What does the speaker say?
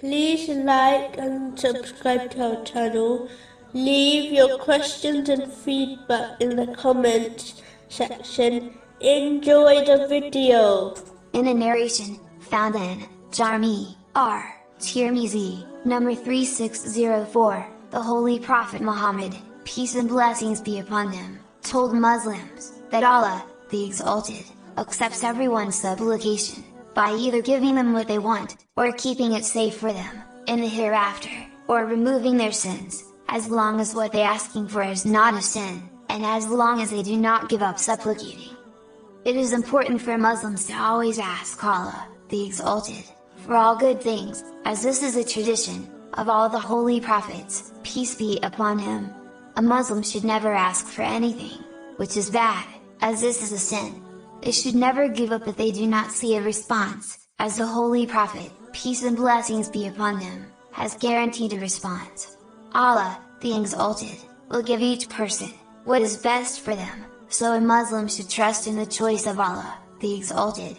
Please like and subscribe to our channel. Leave your questions and feedback in the comments section. Enjoy the video. In a narration, found in Jami At Tirmizi, number 3604, the Holy Prophet Muhammad, peace and blessings be upon him, told Muslims, that Allah, the Exalted, accepts everyone's supplication, by either giving them what they want, or keeping it safe for them, in the hereafter, or removing their sins, as long as what they asking for is not a sin, and as long as they do not give up supplicating. It is important for Muslims to always ask Allah, the Exalted, for all good things, as this is a tradition, of all the holy prophets, peace be upon him. A Muslim should never ask for anything, which is bad, as this is a sin. They should never give up if they do not see a response, as the Holy Prophet, peace and blessings be upon him, has guaranteed a response. Allah, the Exalted, will give each person, what is best for them, so a Muslim should trust in the choice of Allah, the Exalted,